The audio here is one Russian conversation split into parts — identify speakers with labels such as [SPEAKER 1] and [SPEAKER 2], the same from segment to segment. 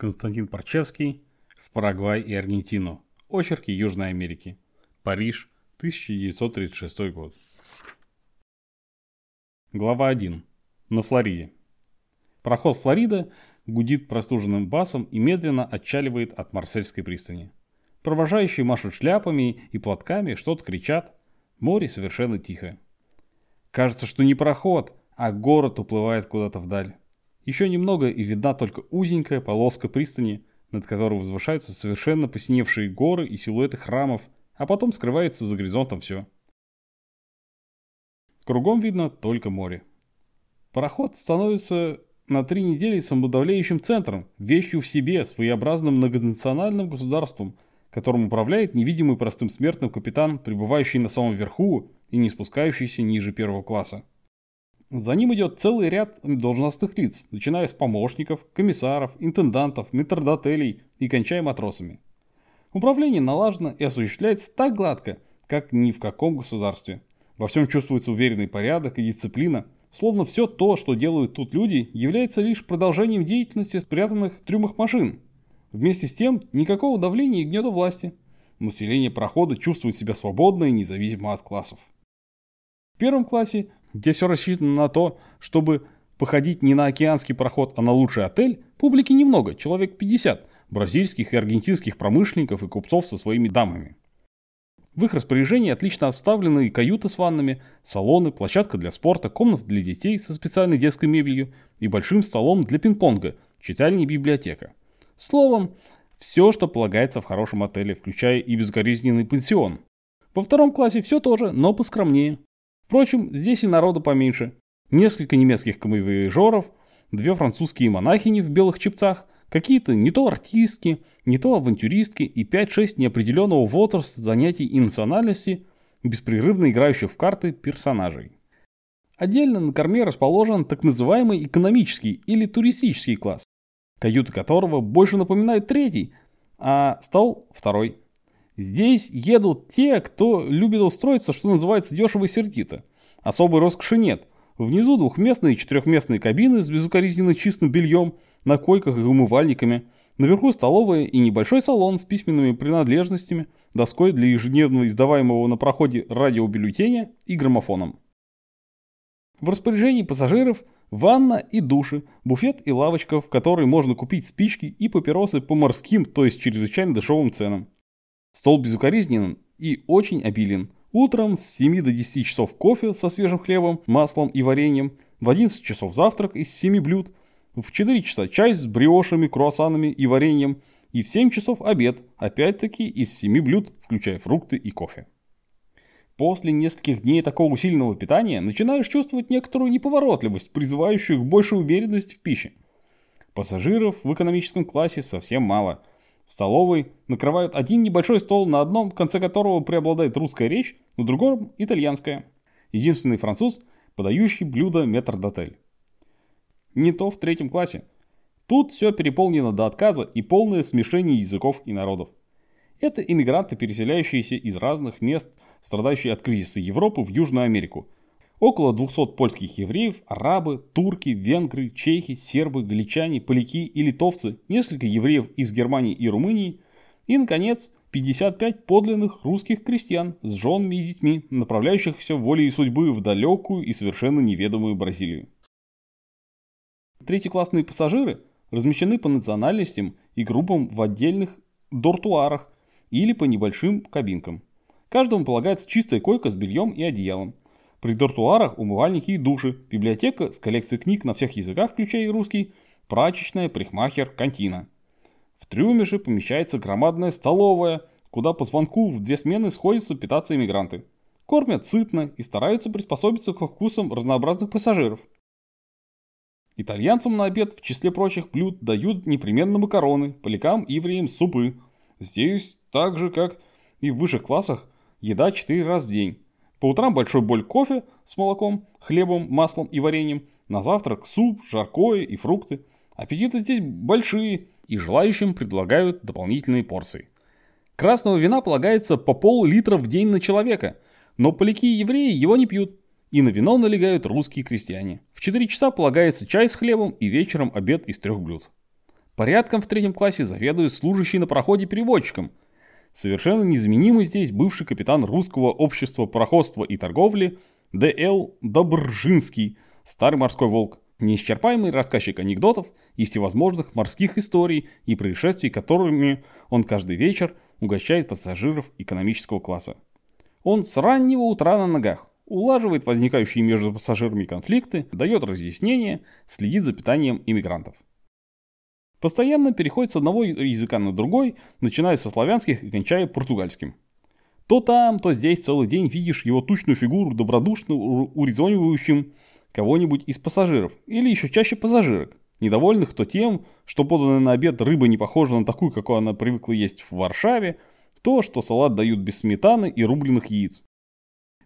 [SPEAKER 1] Константин Парчевский в Парагвай и Аргентину. Очерки Южной Америки. Париж, 1936 год. Глава 1. На Флориде. Проход Флорида гудит простуженным басом и медленно отчаливает от Марсельской пристани. Провожающие машут шляпами и платками, что-то кричат. Море совершенно тихо. Кажется, что не проход, а город уплывает куда-то вдаль. Еще немного и видна только узенькая полоска пристани, над которой возвышаются совершенно посиневшие горы и силуэты храмов, а потом скрывается за горизонтом все. Кругом видно только море. Пароход становится на три недели самодавляющим центром, вещью в себе, своеобразным многонациональным государством, которым управляет невидимый простым смертным капитан, пребывающий на самом верху и не спускающийся ниже первого класса. За ним идет целый ряд должностных лиц, начиная с помощников, комиссаров, интендантов, метрдотелей и кончая матросами. Управление налажено и осуществляется так гладко, как ни в каком государстве. Во всем чувствуется уверенный порядок и дисциплина, словно все то, что делают тут люди, является лишь продолжением деятельности спрятанных в трюмах машин. Вместе с тем, никакого давления и гнета власти. Население прохода чувствует себя свободно и независимо от классов. В первом классе где все рассчитано на то, чтобы походить не на океанский проход, а на лучший отель, публики немного, человек 50, бразильских и аргентинских промышленников и купцов со своими дамами. В их распоряжении отлично обставлены каюты с ваннами, салоны, площадка для спорта, комната для детей со специальной детской мебелью и большим столом для пинг-понга, читальня и библиотека. Словом, все, что полагается в хорошем отеле, включая и безукоризненный пансион. Во втором классе все тоже, но поскромнее. Впрочем, здесь и народу поменьше. Несколько немецких камевояжеров, две французские монахини в белых чепцах, какие-то не то артистки, не то авантюристки и 5-6 неопределенного возраста занятий и национальности, беспрерывно играющих в карты персонажей. Отдельно на корме расположен так называемый экономический или туристический класс, каюты которого больше напоминают третий, а стол второй. Здесь едут те, кто любит устроиться, что называется, дешево и сердито. Особой роскоши нет. Внизу двухместные и четырехместные кабины с безукоризненно чистым бельем, на койках и умывальниками. Наверху столовая и небольшой салон с письменными принадлежностями, доской для ежедневно издаваемого на проходе радиобюллетеня и граммофоном. В распоряжении пассажиров ванна и души, буфет и лавочка, в которой можно купить спички и папиросы по морским, то есть чрезвычайно дешевым ценам. Стол безукоризненен и очень обилен. Утром с 7 до 10 часов кофе со свежим хлебом, маслом и вареньем, в 11 часов завтрак из 7 блюд, в 4 часа чай с бриошами, круассанами и вареньем, и в 7 часов обед, опять-таки из 7 блюд, включая фрукты и кофе. После нескольких дней такого усиленного питания начинаешь чувствовать некоторую неповоротливость, призывающую к большей умеренности в пище. Пассажиров в экономическом классе совсем мало – в столовой накрывают один небольшой стол, на одном конце которого преобладает русская речь, на другом – итальянская. Единственный француз, подающий блюдо метрдотель. Не то в третьем классе. Тут все переполнено до отказа и полное смешение языков и народов. Это иммигранты, переселяющиеся из разных мест, страдающие от кризиса Европы в Южную Америку – Около 200 польских евреев, арабы, турки, венгры, чехи, сербы, галичане, поляки и литовцы, несколько евреев из Германии и Румынии и, наконец, 55 подлинных русских крестьян с женами и детьми, направляющихся волей судьбы в далекую и совершенно неведомую Бразилию. Третьеклассные пассажиры размещены по национальностям и группам в отдельных дортуарах или по небольшим кабинкам. Каждому полагается чистая койка с бельем и одеялом. При дартуарах умывальники и души, библиотека с коллекцией книг на всех языках, включая и русский, прачечная, парикмахер, кантина. В трюме же помещается громадная столовая, куда по звонку в две смены сходятся питаться иммигранты. Кормят сытно и стараются приспособиться к вкусам разнообразных пассажиров. Итальянцам на обед в числе прочих блюд дают непременно макароны, полякам и евреям супы. Здесь, так же как и в высших классах, еда 4 раза в день. По утрам большой боль кофе с молоком, хлебом, маслом и вареньем. На завтрак суп, жаркое и фрукты. Аппетиты здесь большие, и желающим предлагают дополнительные порции. Красного вина полагается по пол-литра в день на человека, но поляки и евреи его не пьют. И на вино налегают русские крестьяне. В 4 часа полагается чай с хлебом и вечером обед из трех блюд. Порядком в третьем классе заведует служащий на пароходе переводчиком. Совершенно незаменимый здесь бывший капитан русского общества пароходства и торговли Д.Л. Добржинский, старый морской волк, неисчерпаемый рассказчик анекдотов и всевозможных морских историй и происшествий, которыми он каждый вечер угощает пассажиров экономического класса. Он с раннего утра на ногах, улаживает возникающие между пассажирами конфликты, дает разъяснения, следит за питанием иммигрантов. Постоянно переходит с одного языка на другой, начиная со славянских и кончая португальским. То там, то здесь целый день видишь его тучную фигуру, добродушно урезонивающим кого-нибудь из пассажиров, или еще чаще пассажирок, недовольных то тем, что поданная на обед рыба не похожа на такую, какую она привыкла есть в Варшаве, то, что салат дают без сметаны и рубленых яиц.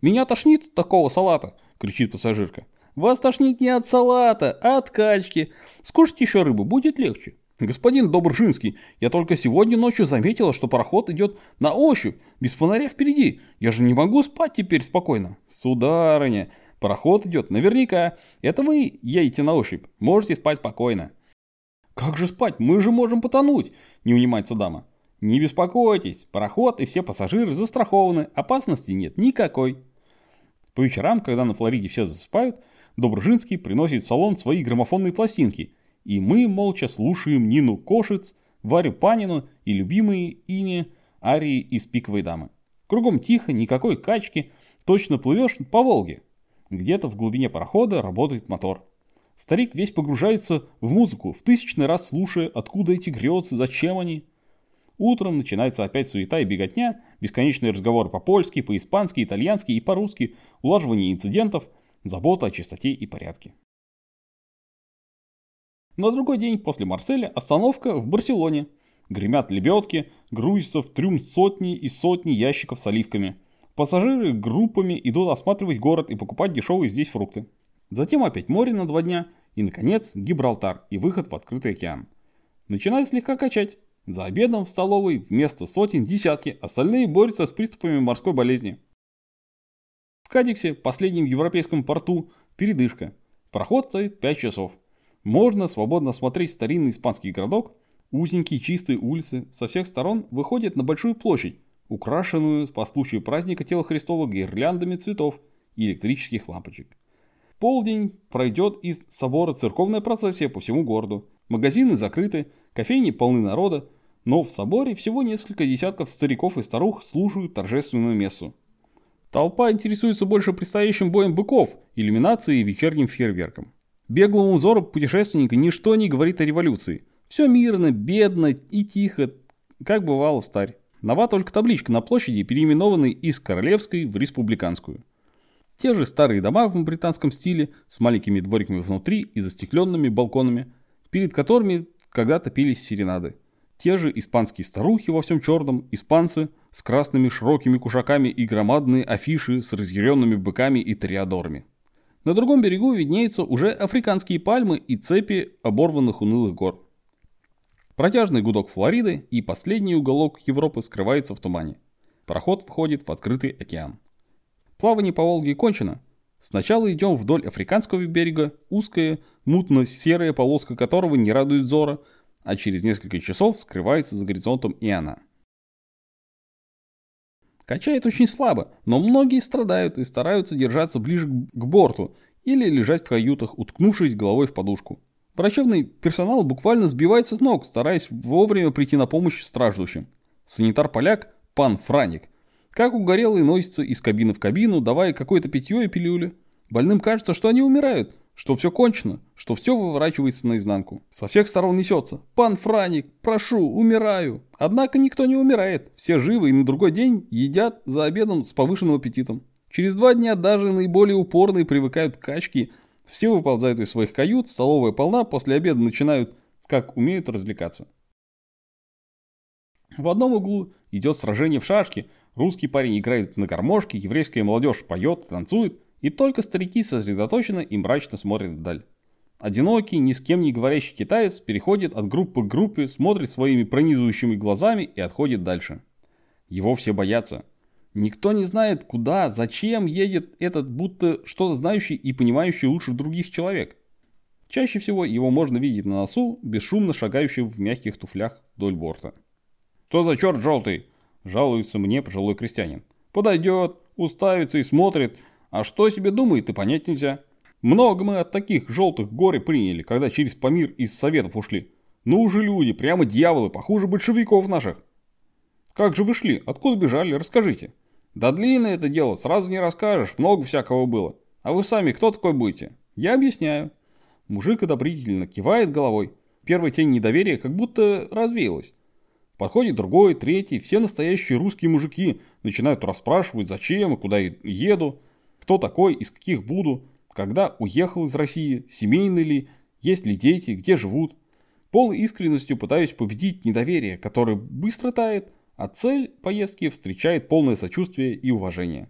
[SPEAKER 1] «Меня тошнит от такого салата!» – кричит пассажирка. «Вас тошнит не от салата, а от качки. Скушайте еще рыбу, будет легче». «Господин Добржинский, я только сегодня ночью заметила, что пароход идет на ощупь, без фонаря впереди. Я же не могу спать теперь спокойно». «Сударыня, пароход идет наверняка. Это вы едете на ощупь, можете спать спокойно». «Как же спать? Мы же можем потонуть!» – не унимается дама. «Не беспокойтесь, пароход и все пассажиры застрахованы, опасности нет никакой». По вечерам, когда на Флориде все засыпают, Добржинский приносит в салон свои граммофонные пластинки – и мы молча слушаем Нину Кошиц, Варю Панину и любимые ими арии из «Пиковой дамы». Кругом тихо, никакой качки, точно плывешь по Волге. Где-то в глубине парохода работает мотор. Старик весь погружается в музыку, в тысячный раз слушая, откуда эти грезы, зачем они. Утром начинается опять суета и беготня, бесконечные разговоры по-польски, по-испански, итальянски и по-русски, улаживание инцидентов, забота о чистоте и порядке. На другой день после Марселя остановка в Барселоне. Гремят лебедки, грузятся в трюм сотни и сотни ящиков с оливками. Пассажиры группами идут осматривать город и покупать дешевые здесь фрукты. Затем опять море на два дня и, наконец, Гибралтар и выход в открытый океан. Начинает слегка качать. За обедом в столовой вместо сотен десятки, остальные борются с приступами морской болезни. В Кадиксе, последнем европейском порту, передышка. Проход стоит 5 часов. Можно свободно смотреть старинный испанский городок, узенькие чистые улицы со всех сторон выходят на большую площадь, украшенную по случаю праздника Тела Христова гирляндами цветов и электрических лампочек. полдень пройдет из собора церковная процессия по всему городу. Магазины закрыты, кофейни полны народа, но в соборе всего несколько десятков стариков и старух слушают торжественную мессу. Толпа интересуется больше предстоящим боем быков, иллюминацией и вечерним фейерверком. Беглому взору путешественника ничто не говорит о революции. Все мирно, бедно и тихо, как бывало в старь. Нова только табличка на площади, переименованной из Королевской в Республиканскую. Те же старые дома в британском стиле, с маленькими двориками внутри и застекленными балконами, перед которыми когда-то пились серенады. Те же испанские старухи во всем черном, испанцы с красными широкими кушаками и громадные афиши с разъяренными быками и триадорами. На другом берегу виднеются уже африканские пальмы и цепи оборванных унылых гор. Протяжный гудок Флориды и последний уголок Европы скрывается в тумане. Пароход входит в открытый океан. Плавание по Волге кончено. Сначала идем вдоль африканского берега, узкая, мутно-серая полоска которого не радует зора, а через несколько часов скрывается за горизонтом и она. Качает очень слабо, но многие страдают и стараются держаться ближе к борту или лежать в каютах, уткнувшись головой в подушку. Врачебный персонал буквально сбивается с ног, стараясь вовремя прийти на помощь страждущим. Санитар-поляк, пан Франик, как угорелый носится из кабины в кабину, давая какое-то питье и пилюли. Больным кажется, что они умирают, что все кончено, что все выворачивается наизнанку. Со всех сторон несется. «Пан Франик, прошу, умираю!» Однако никто не умирает. Все живы и на другой день едят за обедом с повышенным аппетитом. Через два дня даже наиболее упорные привыкают к качке. Все выползают из своих кают, столовая полна, после обеда начинают, как умеют, развлекаться. В одном углу идет сражение в шашки. Русский парень играет на гармошке, еврейская молодежь поет, танцует – и только старики сосредоточенно и мрачно смотрят вдаль. Одинокий, ни с кем не говорящий китаец переходит от группы к группе, смотрит своими пронизывающими глазами и отходит дальше. Его все боятся. Никто не знает, куда, зачем едет этот будто что-то знающий и понимающий лучше других человек. Чаще всего его можно видеть на носу, бесшумно шагающим в мягких туфлях вдоль борта. «Что за черт желтый?» – жалуется мне пожилой крестьянин. «Подойдет, уставится и смотрит, а что себе думает и понять нельзя. Много мы от таких желтых горе приняли, когда через Памир из Советов ушли. Ну уже люди, прямо дьяволы, похуже большевиков наших». «Как же вы шли? Откуда бежали? Расскажите». «Да длинное это дело, сразу не расскажешь, много всякого было. А вы сами кто такой будете?» «Я объясняю». Мужик одобрительно кивает головой. Первая тень недоверия как будто развеялась. Подходит другой, третий, все настоящие русские мужики начинают расспрашивать, зачем и куда еду, кто такой, из каких буду, когда уехал из России, семейный ли, есть ли дети, где живут. Полной искренностью пытаюсь победить недоверие, которое быстро тает, а цель поездки встречает полное сочувствие и уважение.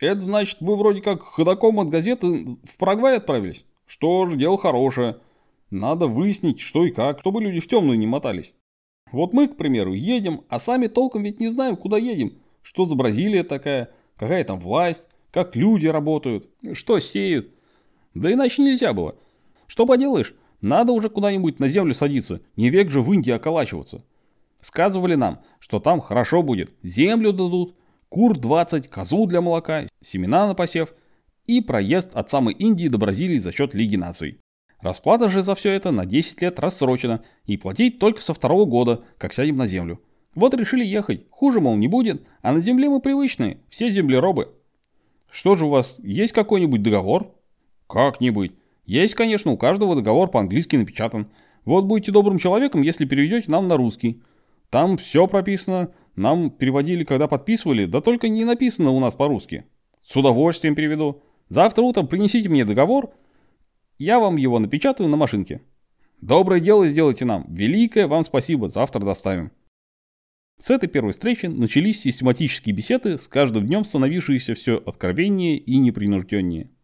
[SPEAKER 1] Это значит, вы вроде как ходоком от газеты в Парагвай отправились? Что ж, дело хорошее. Надо выяснить, что и как, чтобы люди в темную не мотались. Вот мы, к примеру, едем, а сами толком ведь не знаем, куда едем. Что за Бразилия такая, какая там власть, как люди работают, что сеют. Да иначе нельзя было. Что поделаешь, надо уже куда-нибудь на землю садиться, не век же в Индии околачиваться. Сказывали нам, что там хорошо будет, землю дадут, кур 20, козу для молока, семена на посев и проезд от самой Индии до Бразилии за счет Лиги наций. Расплата же за все это на 10 лет рассрочена и платить только со второго года, как сядем на землю. Вот решили ехать, хуже, мол, не будет, а на земле мы привычные, все землеробы. Что же у вас, есть какой-нибудь договор? Как не быть? Есть, конечно, у каждого договор по-английски напечатан. Вот будете добрым человеком, если переведете нам на русский. Там все прописано, нам переводили, когда подписывали, да только не написано у нас по-русски. С удовольствием переведу. Завтра утром принесите мне договор, я вам его напечатаю на машинке. Доброе дело сделайте нам. Великое вам спасибо. Завтра доставим. С этой первой встречи начались систематические беседы, с каждым днем становившиеся все откровеннее и непринужденнее.